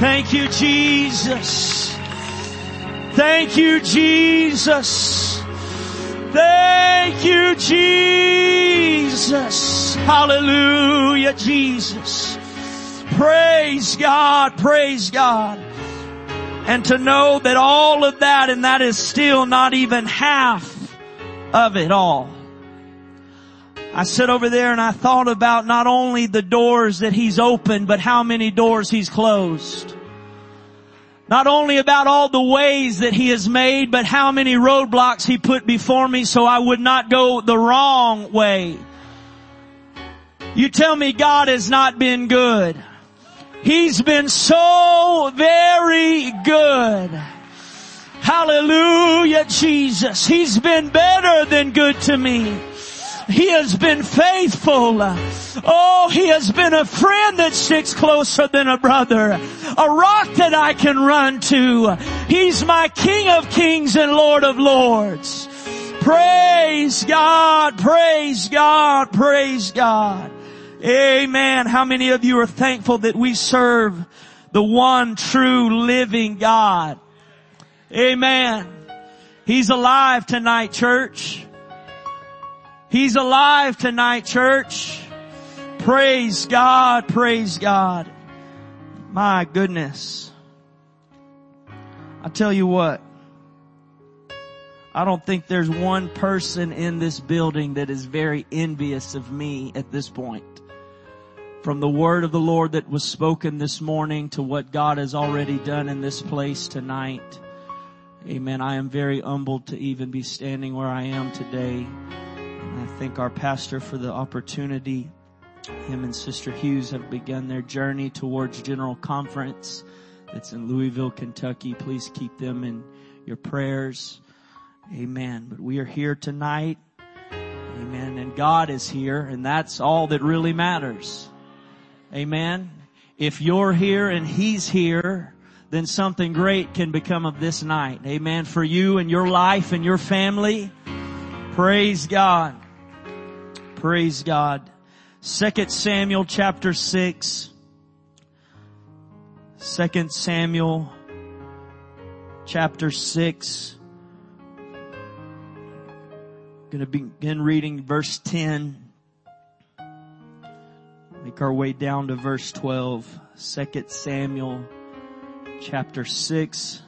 Thank you, Jesus. Thank you, Jesus. Thank you, Jesus. Hallelujah, Jesus. Praise God, praise God. And to know that all of that and that is still not even half of it all. I sit over there and I thought about not only the doors that he's opened, but how many doors he's closed. Not only about all the ways that he has made, but how many roadblocks he put before me so I would not go the wrong way. You tell me God has not been good. He's been so very good. Hallelujah, Jesus. He's been better than good to me. He has been faithful. Oh, He has been a friend that sticks closer than a brother. A rock that I can run to. He's my King of kings and Lord of lords. Praise God, praise God, praise God. Amen. How many of you are thankful that we serve the one true living God? Amen. He's alive tonight, church. He's alive tonight, church. Praise God, praise God. My goodness. I tell you what, I don't think there's one person in this building that is very envious of me at this point. From the word of the Lord that was spoken this morning to what God has already done in this place tonight. Amen. I am very humbled to even be standing where I am today. And I thank our pastor for the opportunity. Him and Sister Hughes have begun their journey towards General Conference that's in Louisville, Kentucky. Please keep them in your prayers. Amen. But we are here tonight. Amen. And God is here and that's all that really matters. Amen. If you're here and He's here, then something great can become of this night. Amen. For you and your life and your family. Praise God. Praise God. Second Samuel chapter 6. Second Samuel chapter 6. Going to begin reading verse 10. Make our way down to verse 12. Second Samuel chapter 6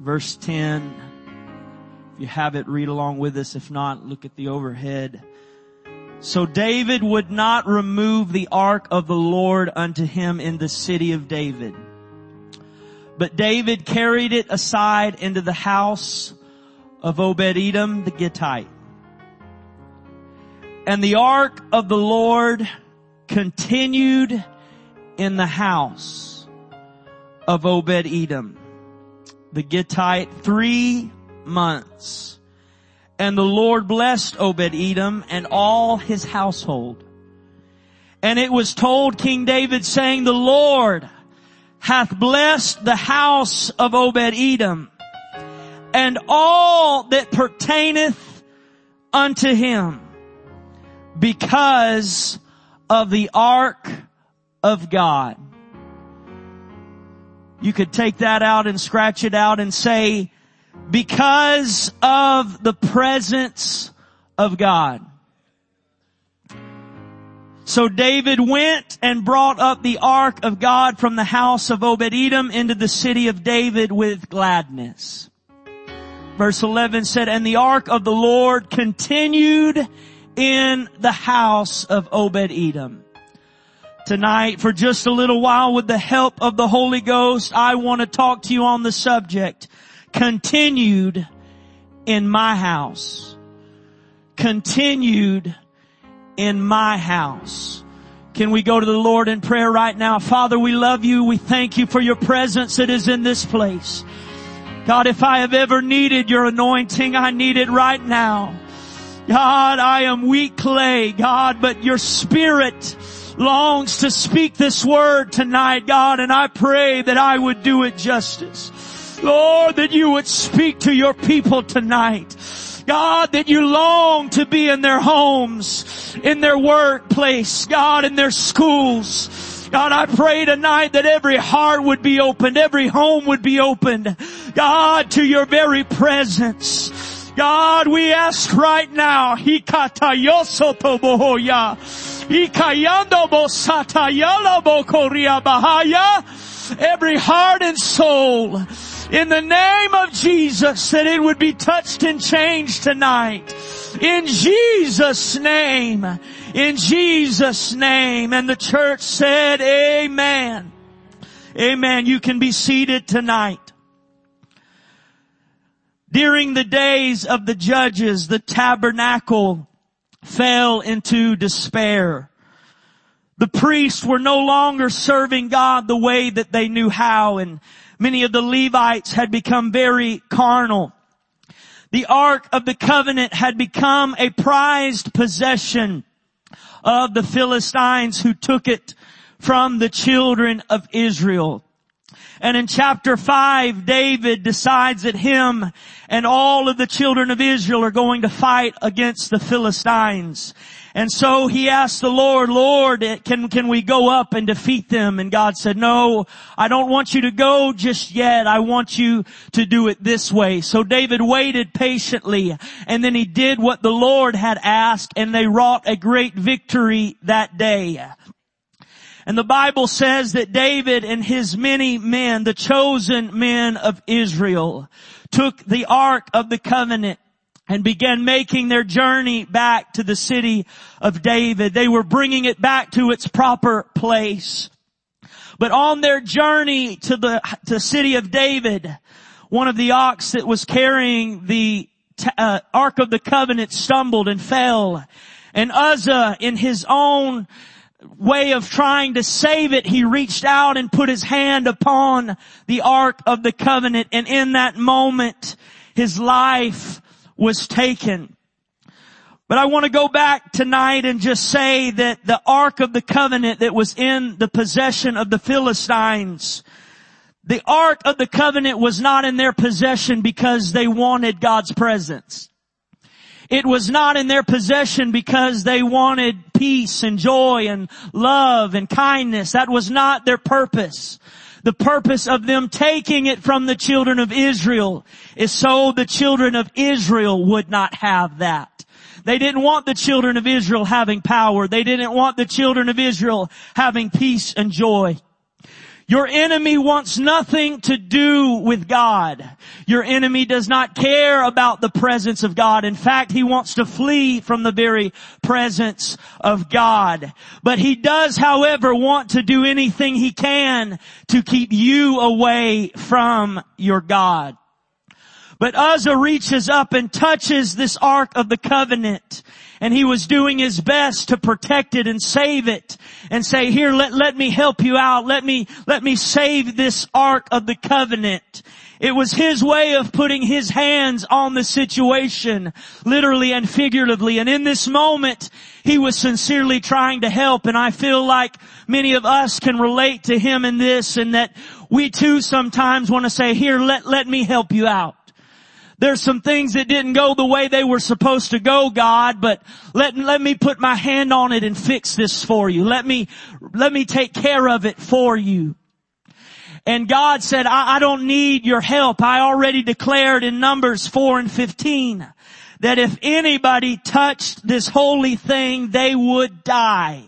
verse 10 If you have it, read along with us. If not, look at the overhead. So David would not remove the ark of the Lord unto him in the city of David. But David carried it aside into the house of Obed-Edom the Gittite. And the ark of the Lord continued in the house of Obed-Edom the Gittite three months. And the Lord blessed Obed-Edom and all his household. And it was told King David saying, the Lord hath blessed the house of Obed-Edom and all that pertaineth unto him because of the ark of God. You could take that out and scratch it out and say, because of the presence of God. So David went and brought up the ark of God from the house of Obed-Edom into the city of David with gladness. Verse 11 said, and the ark of the Lord continued in the house of Obed-Edom. Tonight, for just a little while with the help of the Holy Ghost, I want to talk to you on the subject continued in my house. Continued in my house. Can we go to the Lord in prayer right now? Father, we love you. We thank you for your presence that is in this place. God, if I have ever needed your anointing, I need it right now. God, I am weak clay, God, but your spirit longs to speak this word tonight, God, and I pray that I would do it justice. Lord, that you would speak to your people tonight. God, that you long to be in their homes, in their workplace, God, in their schools. God, I pray tonight that every heart would be opened, every home would be opened, God, to your very presence. God, we ask right now, bahaya, every heart and soul, in the name of Jesus, that it would be touched and changed tonight. In Jesus' name. In Jesus' name. And the church said, Amen. Amen. You can be seated tonight. During the days of the judges, the tabernacle fell into despair. The priests were no longer serving God the way that they knew how and many of the Levites had become very carnal. The Ark of the Covenant had become a prized possession of the Philistines who took it from the children of Israel. And in chapter 5, David decides that him and all of the children of Israel are going to fight against the Philistines. And so he asked the Lord, Lord, can, can we go up and defeat them? And God said, no, I don't want you to go just yet. I want you to do it this way. So David waited patiently and then he did what the Lord had asked and they wrought a great victory that day. And the Bible says that David and his many men, the chosen men of Israel, took the Ark of the Covenant and began making their journey back to the city of David. They were bringing it back to its proper place. But on their journey to the, to city of David, one of the ox that was carrying the uh, Ark of the Covenant stumbled and fell. And Uzzah in his own way of trying to save it, he reached out and put his hand upon the Ark of the Covenant and in that moment, his life was taken. But I want to go back tonight and just say that the Ark of the Covenant that was in the possession of the Philistines, the Ark of the Covenant was not in their possession because they wanted God's presence. It was not in their possession because they wanted peace and joy and love and kindness. That was not their purpose. The purpose of them taking it from the children of Israel is so the children of Israel would not have that. They didn't want the children of Israel having power. They didn't want the children of Israel having peace and joy. Your enemy wants nothing to do with God. Your enemy does not care about the presence of God. In fact, he wants to flee from the very presence of God. But he does, however, want to do anything he can to keep you away from your God. But Uzzah reaches up and touches this Ark of the Covenant and he was doing his best to protect it and save it and say, here, let, let me help you out. Let me, let me save this Ark of the Covenant. It was his way of putting his hands on the situation, literally and figuratively. And in this moment, he was sincerely trying to help. And I feel like many of us can relate to him in this and that we too sometimes want to say, here, let, let me help you out. There's some things that didn't go the way they were supposed to go, God, but let, let me put my hand on it and fix this for you. Let me, let me take care of it for you. And God said, I, I don't need your help. I already declared in Numbers 4 and 15 that if anybody touched this holy thing, they would die.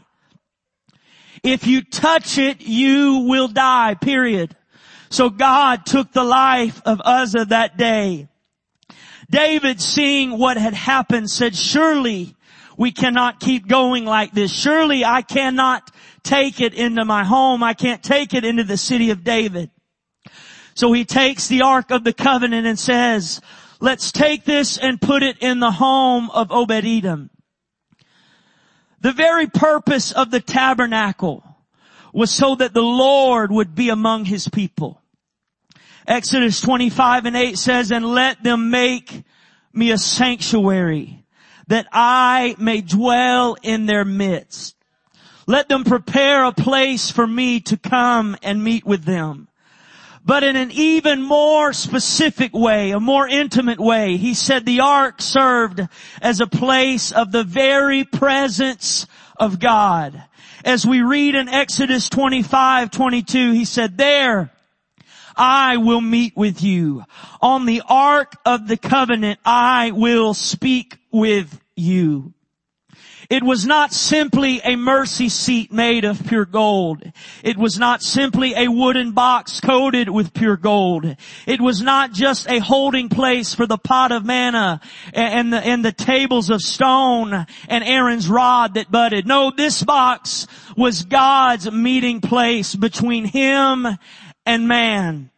If you touch it, you will die, period. So God took the life of Uzzah that day. David seeing what had happened said, surely we cannot keep going like this. Surely I cannot take it into my home. I can't take it into the city of David. So he takes the Ark of the Covenant and says, let's take this and put it in the home of Obed-Edom. The very purpose of the tabernacle was so that the Lord would be among his people. Exodus 25 and 8 says, and let them make me a sanctuary that I may dwell in their midst. Let them prepare a place for me to come and meet with them. but in an even more specific way, a more intimate way. He said the ark served as a place of the very presence of God. As we read in Exodus 25, 22, he said, there I will meet with you. On the ark of the covenant, I will speak with you. It was not simply a mercy seat made of pure gold. It was not simply a wooden box coated with pure gold. It was not just a holding place for the pot of manna and the, and the tables of stone and Aaron's rod that budded. No, this box was God's meeting place between him and man.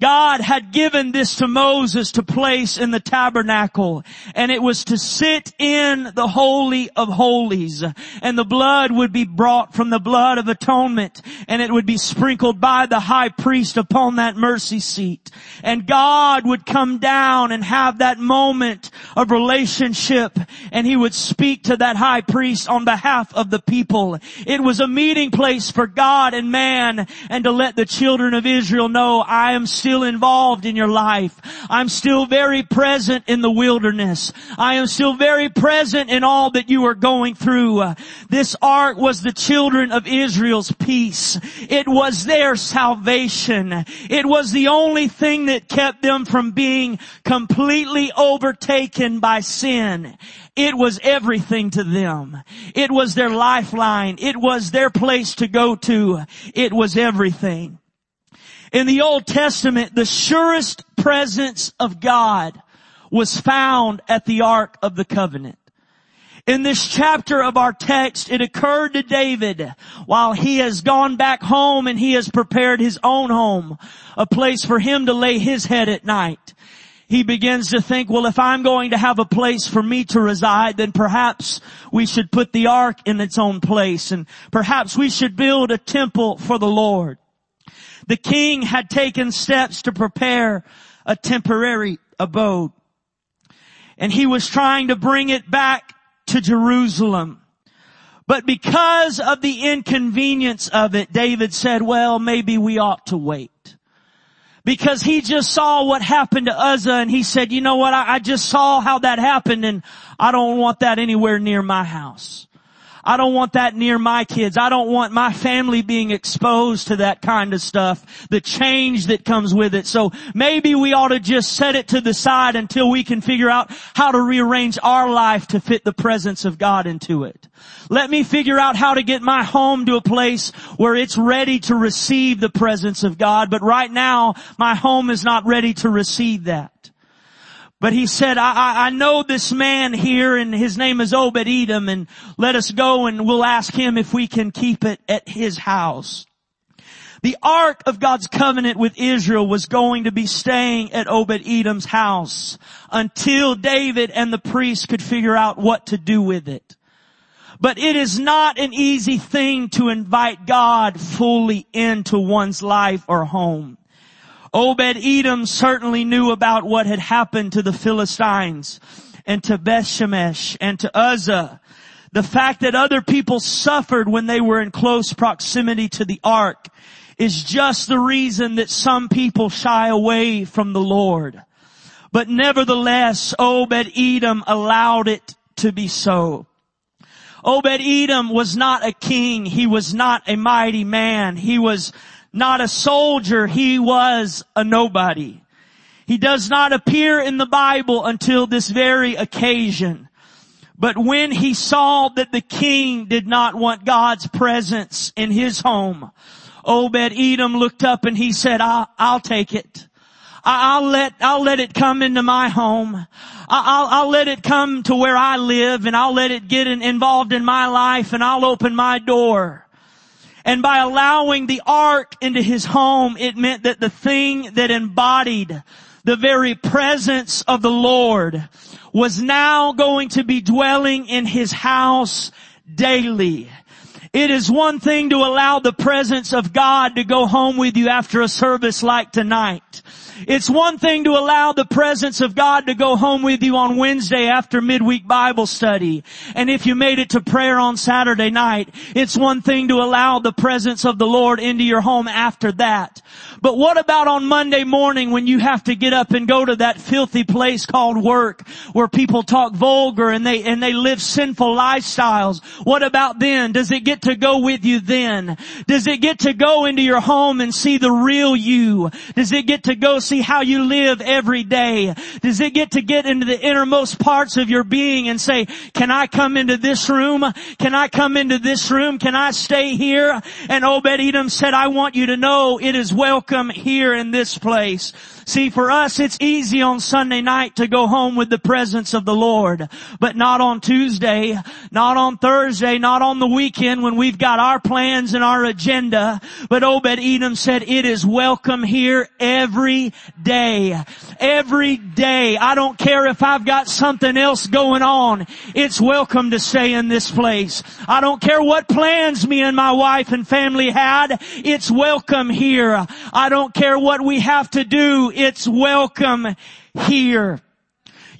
God had given this to Moses to place in the tabernacle and it was to sit in the holy of holies and the blood would be brought from the blood of atonement and it would be sprinkled by the high priest upon that mercy seat and God would come down and have that moment of relationship and he would speak to that high priest on behalf of the people. It was a meeting place for God and man and to let the children of Israel know I am still still involved in your life. I'm still very present in the wilderness. I am still very present in all that you are going through. This ark was the children of Israel's peace. It was their salvation. It was the only thing that kept them from being completely overtaken by sin. It was everything to them. It was their lifeline. It was their place to go to. It was everything. In the Old Testament, the surest presence of God was found at the Ark of the Covenant. In this chapter of our text, it occurred to David while he has gone back home and he has prepared his own home, a place for him to lay his head at night. He begins to think, well, if I'm going to have a place for me to reside, then perhaps we should put the ark in its own place and perhaps we should build a temple for the Lord. The king had taken steps to prepare a temporary abode. And he was trying to bring it back to Jerusalem. But because of the inconvenience of it, David said, well, maybe we ought to wait. Because he just saw what happened to Uzzah and he said, you know what, I, I just saw how that happened and I don't want that anywhere near my house. I don't want that near my kids. I don't want my family being exposed to that kind of stuff. The change that comes with it. So maybe we ought to just set it to the side until we can figure out how to rearrange our life to fit the presence of God into it. Let me figure out how to get my home to a place where it's ready to receive the presence of God. But right now, my home is not ready to receive that. But he said, I, I, know this man here and his name is Obed Edom and let us go and we'll ask him if we can keep it at his house. The ark of God's covenant with Israel was going to be staying at Obed Edom's house until David and the priests could figure out what to do with it. But it is not an easy thing to invite God fully into one's life or home. Obed Edom certainly knew about what had happened to the Philistines and to Bethshemesh and to Uzzah. The fact that other people suffered when they were in close proximity to the ark is just the reason that some people shy away from the Lord. But nevertheless, Obed Edom allowed it to be so. Obed Edom was not a king. He was not a mighty man. He was not a soldier, he was a nobody. He does not appear in the Bible until this very occasion. But when he saw that the king did not want God's presence in his home, Obed Edom looked up and he said, I'll, I'll take it. I'll let, I'll let it come into my home. I'll, I'll let it come to where I live and I'll let it get in, involved in my life and I'll open my door. And by allowing the ark into his home, it meant that the thing that embodied the very presence of the Lord was now going to be dwelling in his house daily. It is one thing to allow the presence of God to go home with you after a service like tonight. It's one thing to allow the presence of God to go home with you on Wednesday after midweek Bible study. And if you made it to prayer on Saturday night, it's one thing to allow the presence of the Lord into your home after that. But what about on Monday morning when you have to get up and go to that filthy place called work where people talk vulgar and they, and they live sinful lifestyles? What about then? Does it get to go with you then? Does it get to go into your home and see the real you? Does it get to go see how you live every day? Does it get to get into the innermost parts of your being and say, can I come into this room? Can I come into this room? Can I stay here? And Obed Edom said, I want you to know it is welcome welcome here in this place. See, for us, it's easy on Sunday night to go home with the presence of the Lord, but not on Tuesday, not on Thursday, not on the weekend when we've got our plans and our agenda. But Obed Edom said, it is welcome here every day. Every day. I don't care if I've got something else going on. It's welcome to stay in this place. I don't care what plans me and my wife and family had. It's welcome here. I don't care what we have to do. It's welcome here.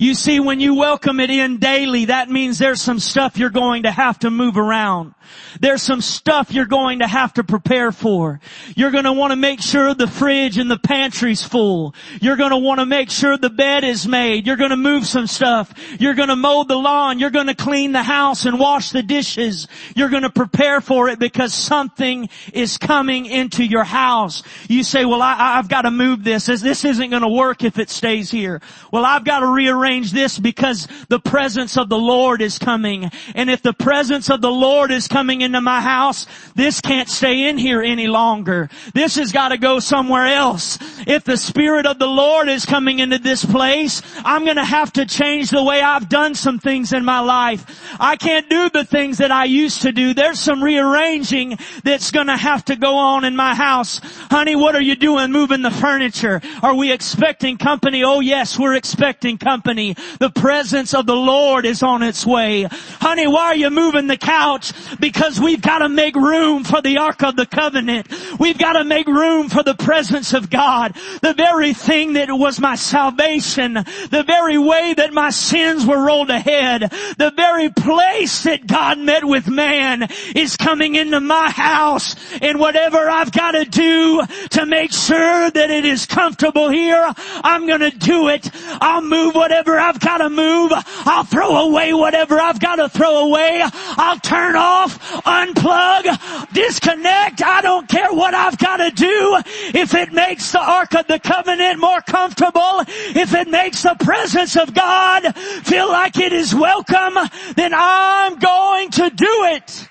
You see, when you welcome it in daily, that means there's some stuff you're going to have to move around. There's some stuff you're going to have to prepare for. You're going to want to make sure the fridge and the pantry's full. You're going to want to make sure the bed is made. You're going to move some stuff. You're going to mow the lawn. You're going to clean the house and wash the dishes. You're going to prepare for it because something is coming into your house. You say, well, I, have got to move this. This isn't going to work if it stays here. Well, I've got to rearrange arrange this because the presence of the Lord is coming. And if the presence of the Lord is coming into my house, this can't stay in here any longer. This has got to go somewhere else. If the Spirit of the Lord is coming into this place, I'm gonna have to change the way I've done some things in my life. I can't do the things that I used to do. There's some rearranging that's gonna have to go on in my house. Honey, what are you doing moving the furniture? Are we expecting company? Oh yes, we're expecting company honey. The presence of the Lord is on its way. Honey, why are you moving the couch? Because we've got to make room for the Ark of the Covenant. We've got to make room for the presence of God. The very thing that was my salvation, the very way that my sins were rolled ahead, the very place that God met with man is coming into my house and whatever I've got to do to make sure that it is comfortable here, I'm gonna do it. I'll move whatever whatever I've got to move. I'll throw away whatever I've got to throw away. I'll turn off, unplug, disconnect. I don't care what I've got to do. If it makes the Ark of the Covenant more comfortable, if it makes the presence of God feel like it is welcome, then I'm going to do it.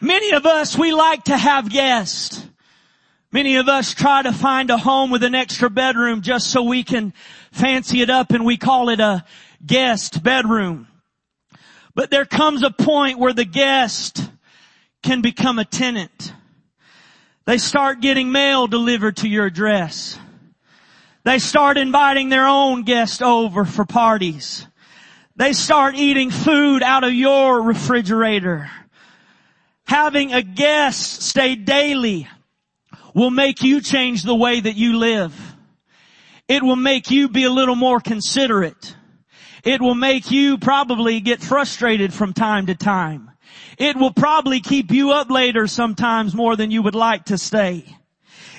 Many of us, we like to have guests. Many of us try to find a home with an extra bedroom just so we can fancy it up and we call it a guest bedroom. But there comes a point where the guest can become a tenant. They start getting mail delivered to your address. They start inviting their own guests over for parties. They start eating food out of your refrigerator. Having a guest stay daily will make you change the way that you live. It will make you be a little more considerate. It will make you probably get frustrated from time to time. It will probably keep you up later sometimes more than you would like to stay.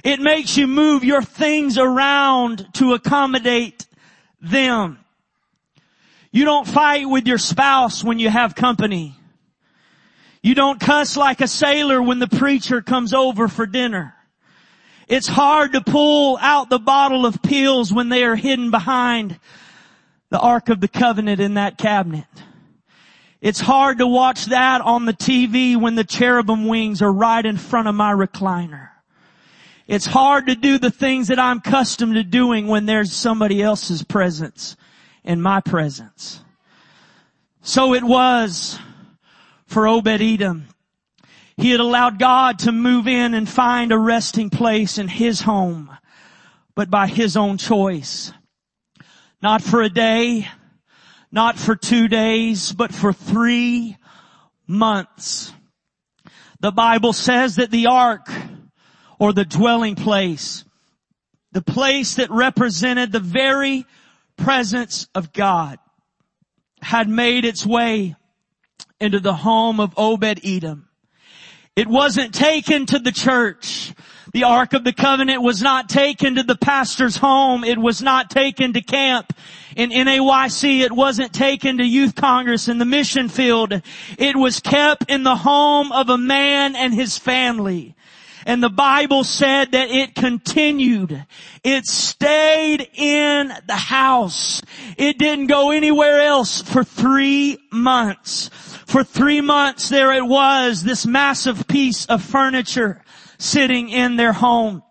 It makes you move your things around to accommodate them. You don't fight with your spouse when you have company. You don't cuss like a sailor when the preacher comes over for dinner. It's hard to pull out the bottle of pills when they are hidden behind the Ark of the Covenant in that cabinet. It's hard to watch that on the TV when the cherubim wings are right in front of my recliner. It's hard to do the things that I'm accustomed to doing when there's somebody else's presence in my presence. So it was for Obed Edom. He had allowed God to move in and find a resting place in his home, but by his own choice. Not for a day, not for two days, but for three months. The Bible says that the ark or the dwelling place, the place that represented the very presence of God had made its way into the home of Obed Edom. It wasn't taken to the church. The Ark of the Covenant was not taken to the pastor's home. It was not taken to camp in NAYC. It wasn't taken to youth congress in the mission field. It was kept in the home of a man and his family. And the Bible said that it continued. It stayed in the house. It didn't go anywhere else for three months. For three months there it was, this massive piece of furniture sitting in their home.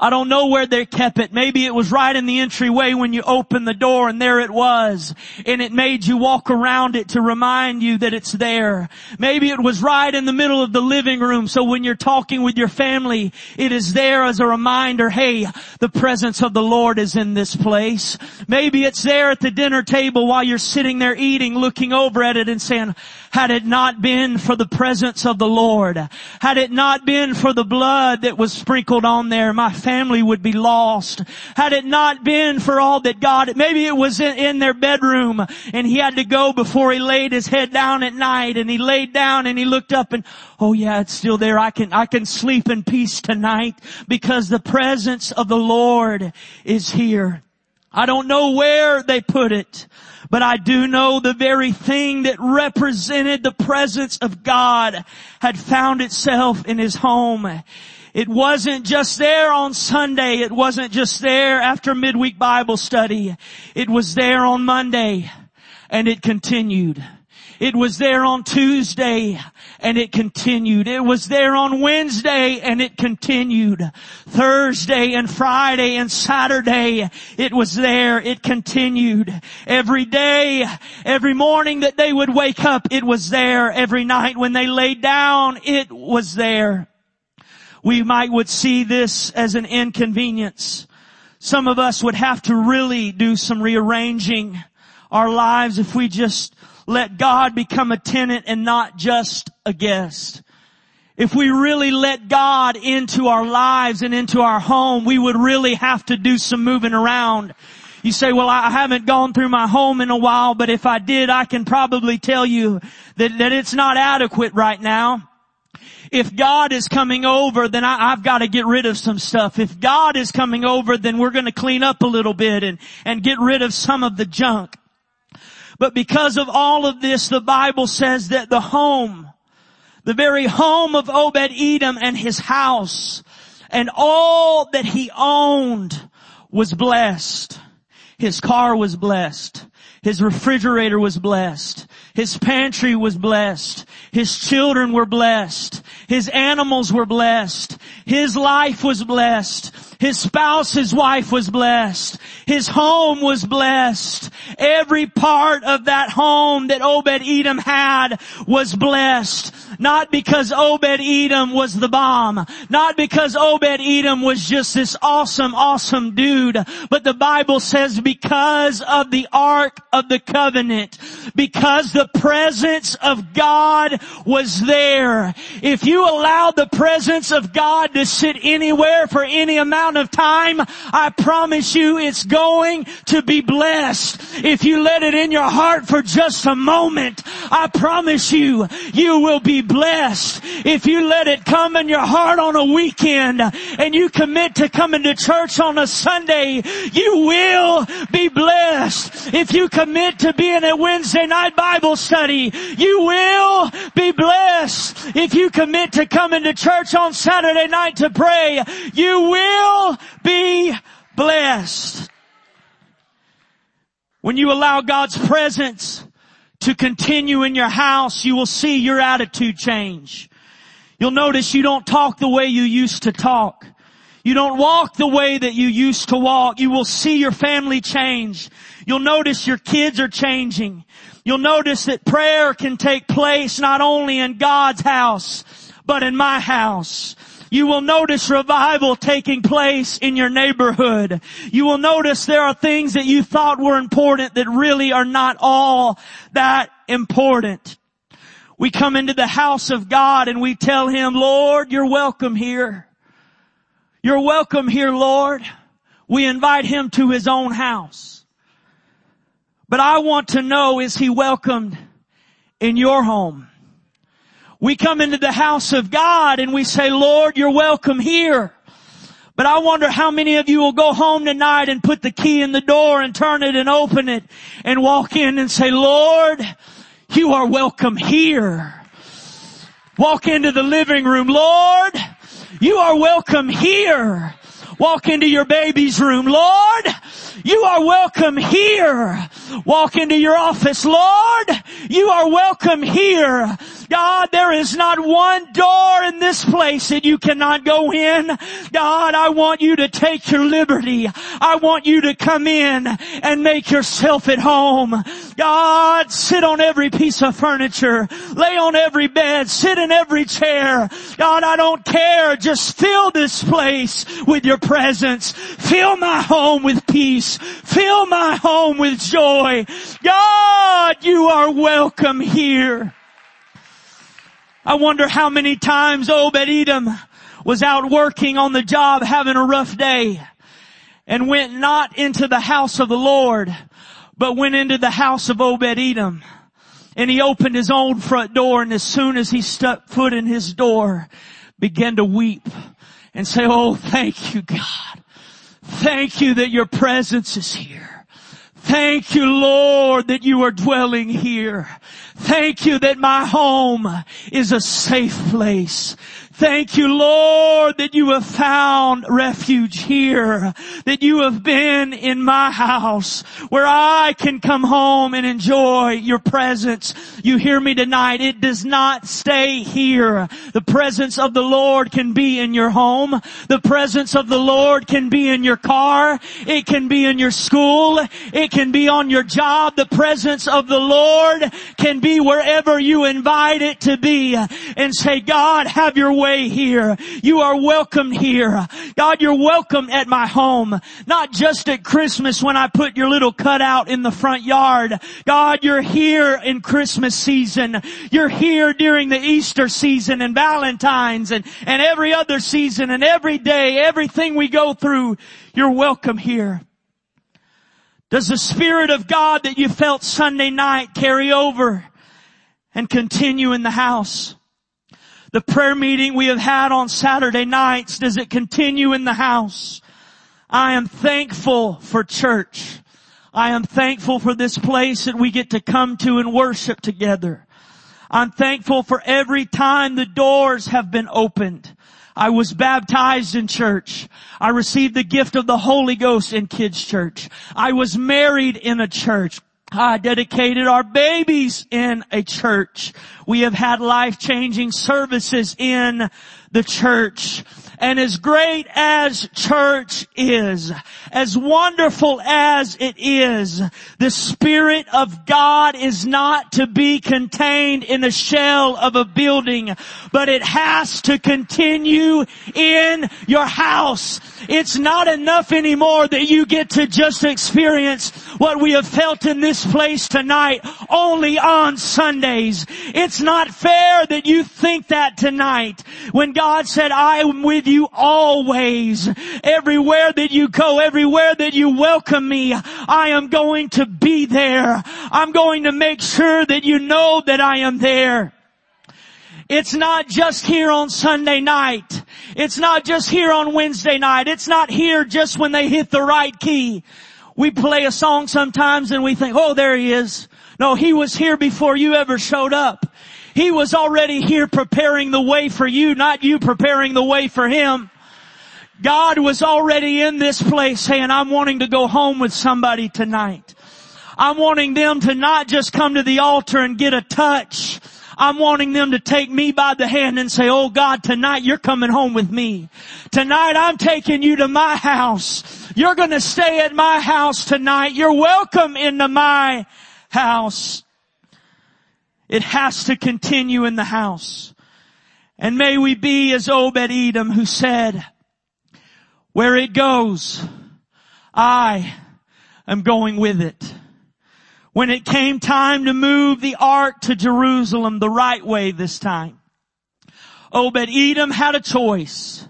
I don't know where they kept it. Maybe it was right in the entryway when you opened the door and there it was. And it made you walk around it to remind you that it's there. Maybe it was right in the middle of the living room so when you're talking with your family, it is there as a reminder, hey, the presence of the Lord is in this place. Maybe it's there at the dinner table while you're sitting there eating, looking over at it and saying, had it not been for the presence of the Lord, had it not been for the blood that was sprinkled on there, my family would be lost. Had it not been for all that God, maybe it was in, in their bedroom and he had to go before he laid his head down at night and he laid down and he looked up and, oh yeah, it's still there. I can, I can sleep in peace tonight because the presence of the Lord is here. I don't know where they put it. But I do know the very thing that represented the presence of God had found itself in his home. It wasn't just there on Sunday. It wasn't just there after midweek Bible study. It was there on Monday and it continued. It was there on Tuesday and it continued. It was there on Wednesday and it continued. Thursday and Friday and Saturday, it was there. It continued. Every day, every morning that they would wake up, it was there. Every night when they laid down, it was there. We might would see this as an inconvenience. Some of us would have to really do some rearranging our lives if we just let God become a tenant and not just a guest. If we really let God into our lives and into our home, we would really have to do some moving around. You say, well, I haven't gone through my home in a while, but if I did, I can probably tell you that, that it's not adequate right now. If God is coming over, then I, have got to get rid of some stuff. If God is coming over, then we're going to clean up a little bit and, and get rid of some of the junk. But because of all of this, the Bible says that the home, the very home of Obed Edom and his house and all that he owned was blessed. His car was blessed. His refrigerator was blessed. His pantry was blessed. His children were blessed. His animals were blessed. His life was blessed. His spouse, his wife was blessed. His home was blessed. Every part of that home that Obed Edom had was blessed. Not because Obed Edom was the bomb. Not because Obed Edom was just this awesome, awesome dude. But the Bible says because of the Ark of the Covenant. Because the presence of God was there. If you allow the presence of God to sit anywhere for any amount of time, I promise you it's going to be blessed. If you let it in your heart for just a moment, I promise you, you will be blessed. If you let it come in your heart on a weekend and you commit to coming to church on a Sunday, you will be blessed. If you commit to being at Wednesday night Bible study, you will be blessed. If you commit to coming to church on Saturday night to pray, you will be blessed. When you allow God's presence to continue in your house, you will see your attitude change. You'll notice you don't talk the way you used to talk. You don't walk the way that you used to walk. You will see your family change. You'll notice your kids are changing. You'll notice that prayer can take place not only in God's house, but in my house. You will notice revival taking place in your neighborhood. You will notice there are things that you thought were important that really are not all that important. We come into the house of God and we tell Him, Lord, you're welcome here. You're welcome here, Lord. We invite Him to His own house. But I want to know, is He welcomed in your home? We come into the house of God and we say, Lord, you're welcome here. But I wonder how many of you will go home tonight and put the key in the door and turn it and open it and walk in and say, Lord, you are welcome here. Walk into the living room. Lord, you are welcome here. Walk into your baby's room. Lord, you are welcome here. Walk into your office. Lord, you are welcome here. God, there is not one door in this place that you cannot go in. God, I want you to take your liberty. I want you to come in and make yourself at home. God, sit on every piece of furniture. Lay on every bed. Sit in every chair. God, I don't care. Just fill this place with your presence. Fill my home with peace. Fill my home with joy. God, you are welcome here. I wonder how many times Obed Edom was out working on the job having a rough day and went not into the house of the Lord, but went into the house of Obed Edom. And he opened his own front door and as soon as he stepped foot in his door, began to weep and say, Oh, thank you, God. Thank you that your presence is here. Thank you, Lord, that you are dwelling here. Thank you that my home is a safe place. Thank you, Lord, that you have found refuge here, that you have been in my house where I can come home and enjoy your presence. You hear me tonight. It does not stay here. The presence of the Lord can be in your home. The presence of the Lord can be in your car. It can be in your school. It can be on your job. The presence of the Lord can be wherever you invite it to be and say, God, have your way way here. You are welcome here. God, you're welcome at my home. Not just at Christmas when I put your little cutout in the front yard. God, you're here in Christmas season. You're here during the Easter season and Valentine's and, and every other season and every day, everything we go through, you're welcome here. Does the Spirit of God that you felt Sunday night carry over and continue in the house? The prayer meeting we have had on Saturday nights, does it continue in the house? I am thankful for church. I am thankful for this place that we get to come to and worship together. I'm thankful for every time the doors have been opened. I was baptized in church. I received the gift of the Holy Ghost in kids church. I was married in a church. I dedicated our babies in a church. We have had life-changing services in the church. And as great as church is, as wonderful as it is, the Spirit of God is not to be contained in the shell of a building, but it has to continue in your house. It's not enough anymore that you get to just experience what we have felt in this place tonight only on Sundays. It's not fair that you think that tonight when God said, I am with you always. Everywhere that you go, everywhere that you welcome me, I am going to be there. I'm going to make sure that you know that I am there. It's not just here on Sunday night. It's not just here on Wednesday night. It's not here just when they hit the right key. We play a song sometimes and we think, oh, there he is. No, he was here before you ever showed up. He was already here preparing the way for you, not you preparing the way for him. God was already in this place saying, I'm wanting to go home with somebody tonight. I'm wanting them to not just come to the altar and get a touch. I'm wanting them to take me by the hand and say, Oh God, tonight you're coming home with me. Tonight I'm taking you to my house. You're going to stay at my house tonight. You're welcome into my house. It has to continue in the house. And may we be as Obed Edom who said, where it goes, I am going with it. When it came time to move the ark to Jerusalem the right way this time, Obed Edom had a choice.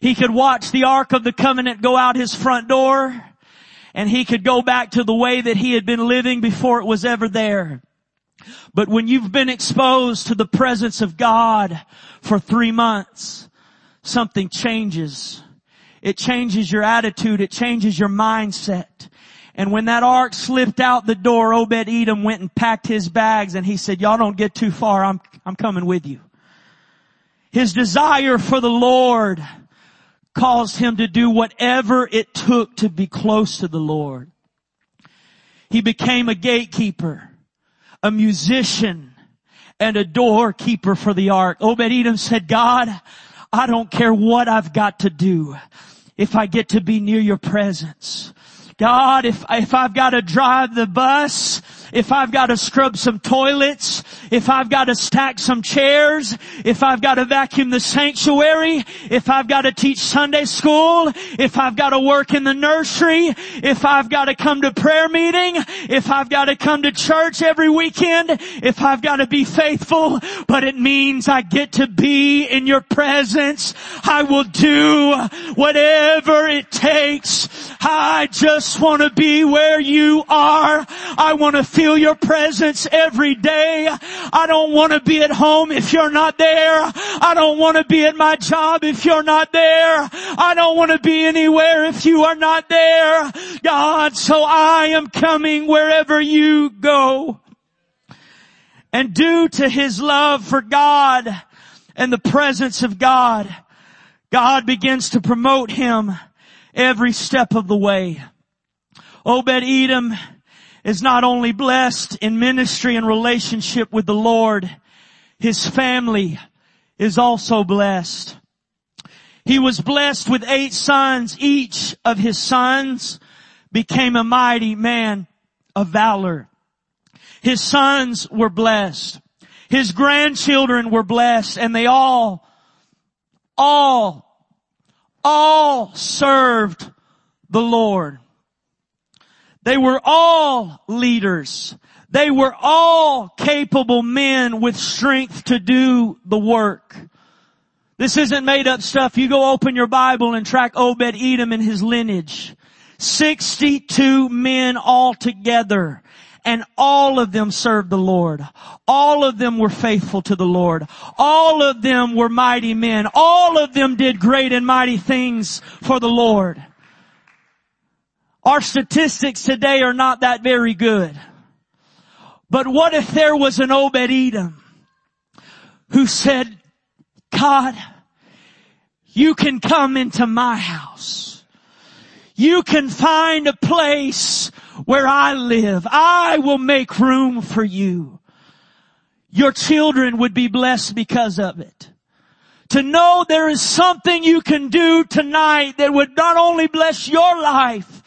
He could watch the ark of the covenant go out his front door and he could go back to the way that he had been living before it was ever there. But when you've been exposed to the presence of God for three months, something changes. It changes your attitude. It changes your mindset. And when that ark slipped out the door, Obed Edom went and packed his bags and he said, y'all don't get too far. I'm, I'm coming with you. His desire for the Lord caused him to do whatever it took to be close to the Lord. He became a gatekeeper, a musician, and a doorkeeper for the ark. Obed Edom said, God, I don't care what I've got to do if I get to be near your presence. God, if, if I've got to drive the bus, if I've got to scrub some toilets, if I've got to stack some chairs, if I've got to vacuum the sanctuary, if I've got to teach Sunday school, if I've got to work in the nursery, if I've got to come to prayer meeting, if I've got to come to church every weekend, if I've got to be faithful, but it means I get to be in your presence, I will do whatever it takes. I just want to be where you are. I want to feel your presence every day. I don't want to be at home if you're not there. I don't want to be at my job if you're not there. I don't want to be anywhere if you are not there. God, so I am coming wherever you go. And due to his love for God and the presence of God, God begins to promote him every step of the way. Obed Edom is not only blessed in ministry and relationship with the Lord, his family is also blessed. He was blessed with eight sons. Each of his sons became a mighty man of valor. His sons were blessed. His grandchildren were blessed and they all, all, all served the Lord. They were all leaders. They were all capable men with strength to do the work. This isn't made up stuff. You go open your Bible and track Obed Edom and his lineage. 62 men all together and all of them served the Lord. All of them were faithful to the Lord. All of them were mighty men. All of them did great and mighty things for the Lord. Our statistics today are not that very good. But what if there was an Obed Edom who said, God, you can come into my house. You can find a place where I live. I will make room for you. Your children would be blessed because of it. To know there is something you can do tonight that would not only bless your life,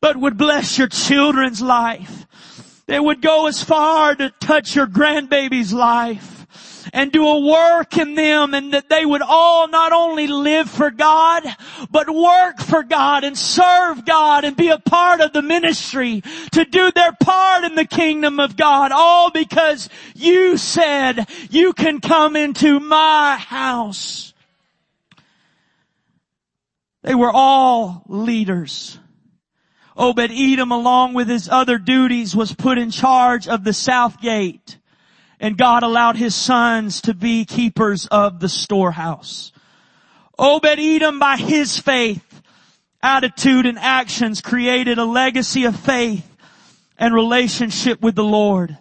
but would bless your children's life. They would go as far to touch your grandbaby's life and do a work in them and that they would all not only live for God, but work for God and serve God and be a part of the ministry to do their part in the kingdom of God. All because you said you can come into my house. They were all leaders. Obed Edom along with his other duties was put in charge of the south gate and God allowed his sons to be keepers of the storehouse. Obed Edom by his faith, attitude and actions created a legacy of faith and relationship with the Lord.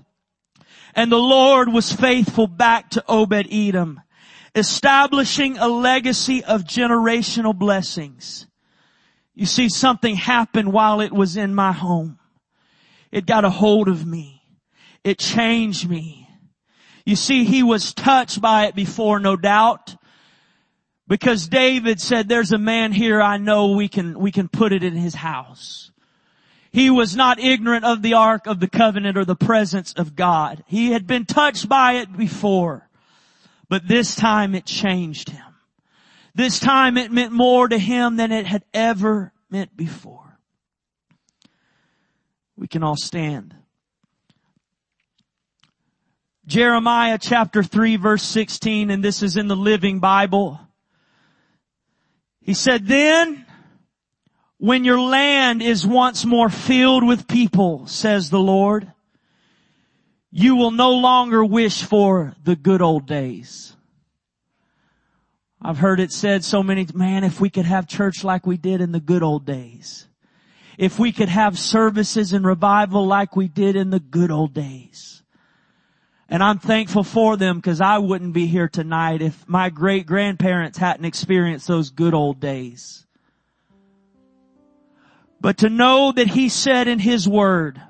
And the Lord was faithful back to Obed Edom, establishing a legacy of generational blessings. You see, something happened while it was in my home. It got a hold of me. It changed me. You see, he was touched by it before, no doubt. Because David said, there's a man here I know we can, we can put it in his house. He was not ignorant of the ark of the covenant or the presence of God. He had been touched by it before. But this time it changed him. This time it meant more to him than it had ever meant before. We can all stand. Jeremiah chapter 3 verse 16, and this is in the Living Bible. He said, then when your land is once more filled with people, says the Lord, you will no longer wish for the good old days. I've heard it said so many, man, if we could have church like we did in the good old days. If we could have services and revival like we did in the good old days. And I'm thankful for them because I wouldn't be here tonight if my great grandparents hadn't experienced those good old days. But to know that He said in His Word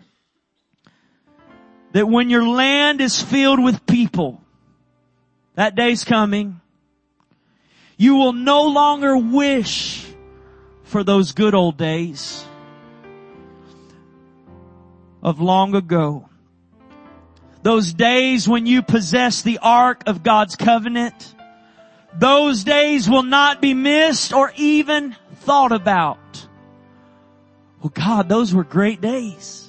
that when your land is filled with people, that day's coming, you will no longer wish for those good old days of long ago. Those days when you possess the ark of God's covenant. Those days will not be missed or even thought about. Well, God, those were great days.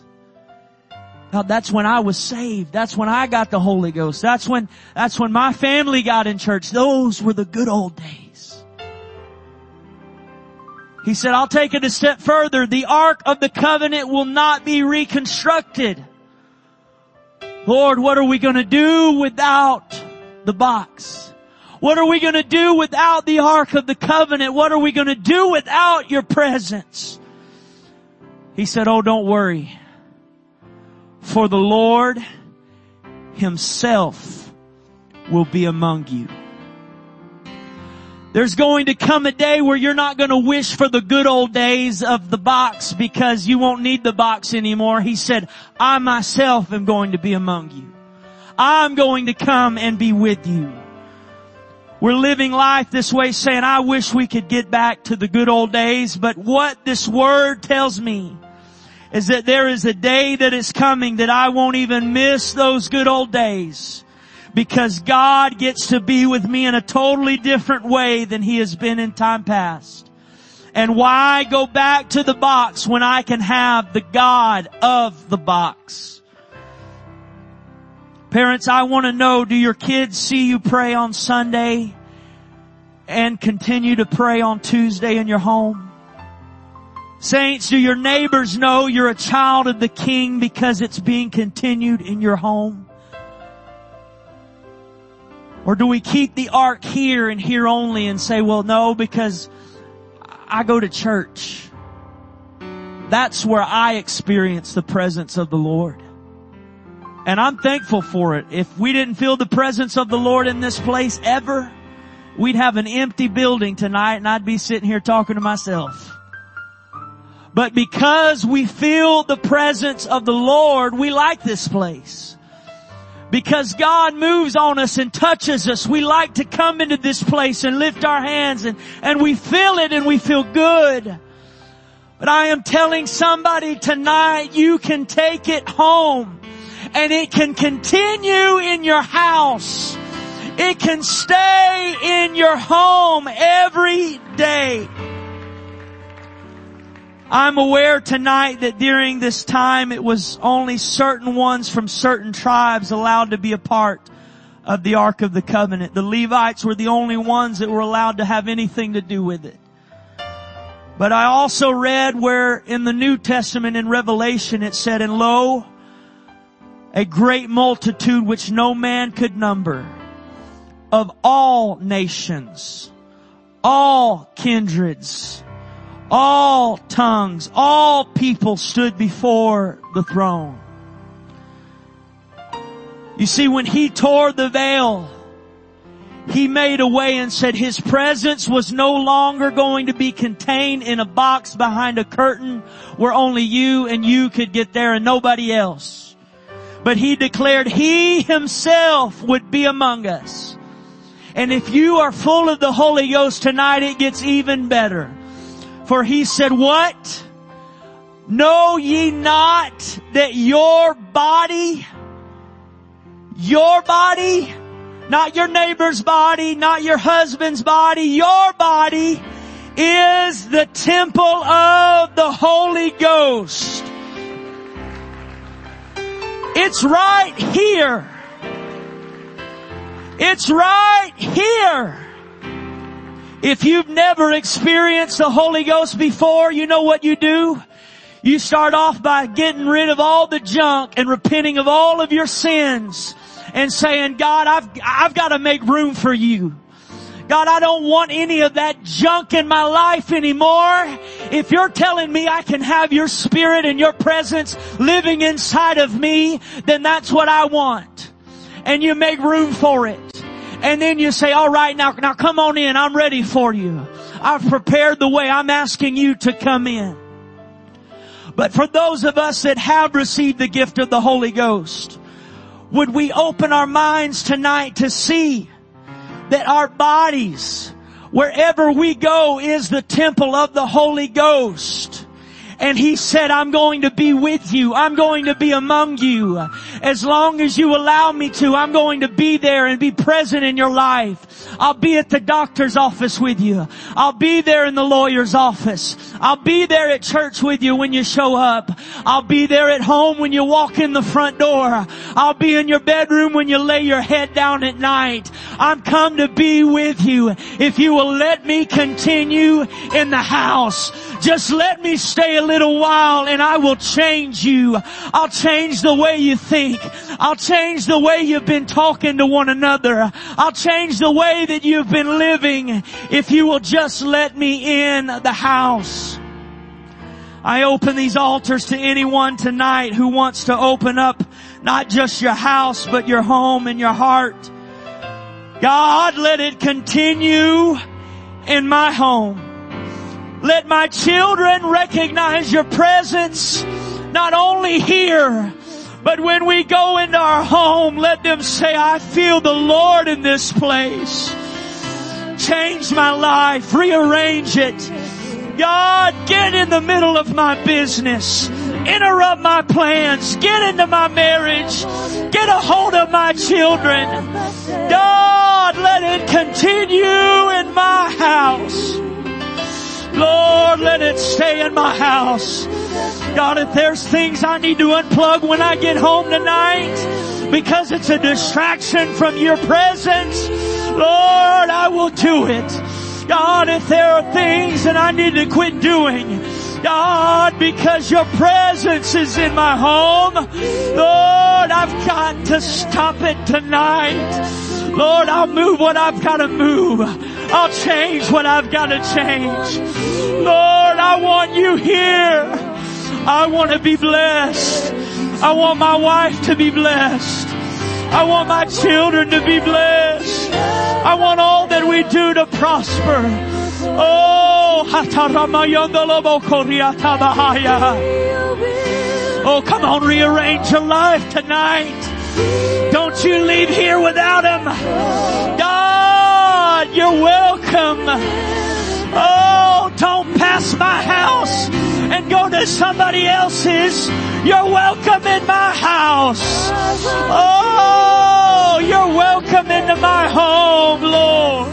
God, that's when I was saved. That's when I got the Holy Ghost. That's when, that's when my family got in church. Those were the good old days. He said, I'll take it a step further. The Ark of the Covenant will not be reconstructed. Lord, what are we gonna do without the box? What are we gonna do without the Ark of the Covenant? What are we gonna do without your presence? He said, oh, don't worry. For the Lord himself will be among you. There's going to come a day where you're not going to wish for the good old days of the box because you won't need the box anymore. He said, I myself am going to be among you. I'm going to come and be with you. We're living life this way saying, I wish we could get back to the good old days, but what this word tells me is that there is a day that is coming that I won't even miss those good old days because God gets to be with me in a totally different way than He has been in time past. And why go back to the box when I can have the God of the box? Parents, I want to know, do your kids see you pray on Sunday and continue to pray on Tuesday in your home? Saints, do your neighbors know you're a child of the King because it's being continued in your home? Or do we keep the ark here and here only and say, well, no, because I go to church. That's where I experience the presence of the Lord. And I'm thankful for it. If we didn't feel the presence of the Lord in this place ever, we'd have an empty building tonight and I'd be sitting here talking to myself. But because we feel the presence of the Lord, we like this place. Because God moves on us and touches us, we like to come into this place and lift our hands and, and we feel it and we feel good. But I am telling somebody tonight, you can take it home and it can continue in your house. It can stay in your home every day. I'm aware tonight that during this time it was only certain ones from certain tribes allowed to be a part of the Ark of the Covenant. The Levites were the only ones that were allowed to have anything to do with it. But I also read where in the New Testament in Revelation it said, and lo, a great multitude which no man could number of all nations, all kindreds, all tongues, all people stood before the throne. You see, when he tore the veil, he made a way and said his presence was no longer going to be contained in a box behind a curtain where only you and you could get there and nobody else. But he declared he himself would be among us. And if you are full of the Holy Ghost tonight, it gets even better. For he said, what? Know ye not that your body, your body, Not your neighbor's body, not your husband's body, your body is the temple of the Holy Ghost. It's right here. It's right here. If you've never experienced the Holy Ghost before, you know what you do? You start off by getting rid of all the junk and repenting of all of your sins and saying, God, I've, I've got to make room for you. God, I don't want any of that junk in my life anymore. If you're telling me I can have your spirit and your presence living inside of me, then that's what I want. And you make room for it. And then you say, all right, now, now come on in. I'm ready for you. I've prepared the way. I'm asking you to come in. But for those of us that have received the gift of the Holy Ghost, would we open our minds tonight to see that our bodies, wherever we go, is the temple of the Holy Ghost? And he said, I'm going to be with you. I'm going to be among you. As long as you allow me to, I'm going to be there and be present in your life. I'll be at the doctor's office with you. I'll be there in the lawyer's office. I'll be there at church with you when you show up. I'll be there at home when you walk in the front door. I'll be in your bedroom when you lay your head down at night. I'm come to be with you. If you will let me continue in the house, just let me stay a little while and I will change you. I'll change the way you think. I'll change the way you've been talking to one another. I'll change the way that you've been living if you will just let me in the house. I open these altars to anyone tonight who wants to open up not just your house, but your home and your heart. God, let it continue in my home. Let my children recognize your presence not only here, but when we go into our home, let them say, I feel the Lord in this place. Change my life, rearrange it. God, get in the middle of my business. Interrupt my plans. Get into my marriage. Get a hold of my children. God, let it continue in my house. Lord, let it stay in my house. God, if there's things I need to unplug when I get home tonight, because it's a distraction from your presence, Lord, I will do it. God, if there are things that I need to quit doing, God, because your presence is in my home, Lord, I've got to stop it tonight. Lord, I'll move what I've got to move. I'll change what I've got to change. Lord, I want you here. I want to be blessed. I want my wife to be blessed. I want my children to be blessed. I want all that we do to prosper. Oh, Oh, come on, rearrange your life tonight. Don't you leave here without him. God, you're welcome. Oh, don't pass my house and go to somebody else's. You're welcome in my house. Oh, you're welcome into my home, Lord.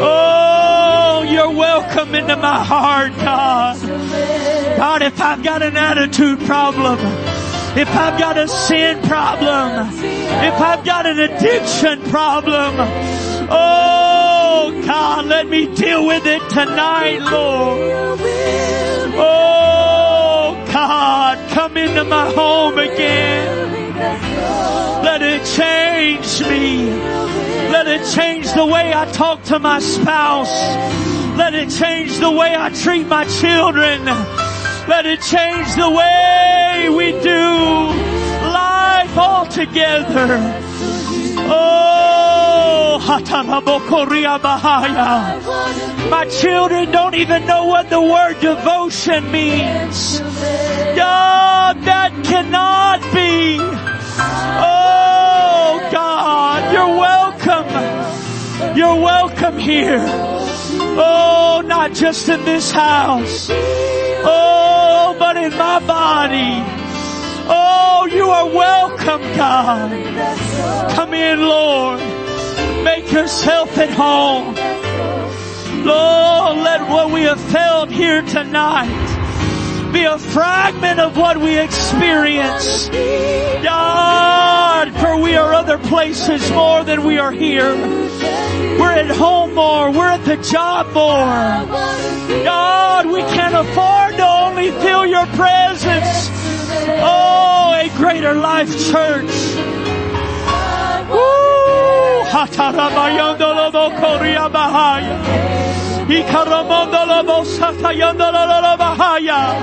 Oh, you're welcome into my heart, God. God, if I've got an attitude problem, if I've got a sin problem, if I've got an addiction problem, oh God, let me deal with it tonight, Lord. Oh God, come into my home again. Let it change me. Let it change the way I talk to my spouse. Let it change the way I treat my children. Let it change the way we do life altogether. Oh, my children don't even know what the word devotion means. God, that cannot be. Oh God, you're welcome. You're welcome here. Oh, not just in this house. Oh, but in my body. Oh, you are welcome, God. Come in, Lord. Make yourself at home. Lord, let what we have felt here tonight be a fragment of what we experience. God, for we are other places more than we are here. We're at home more. We're at the job more. God, we can't afford to only feel your presence. Oh, a greater life church. Woo! Ikaramondolobosatayandololobahaya.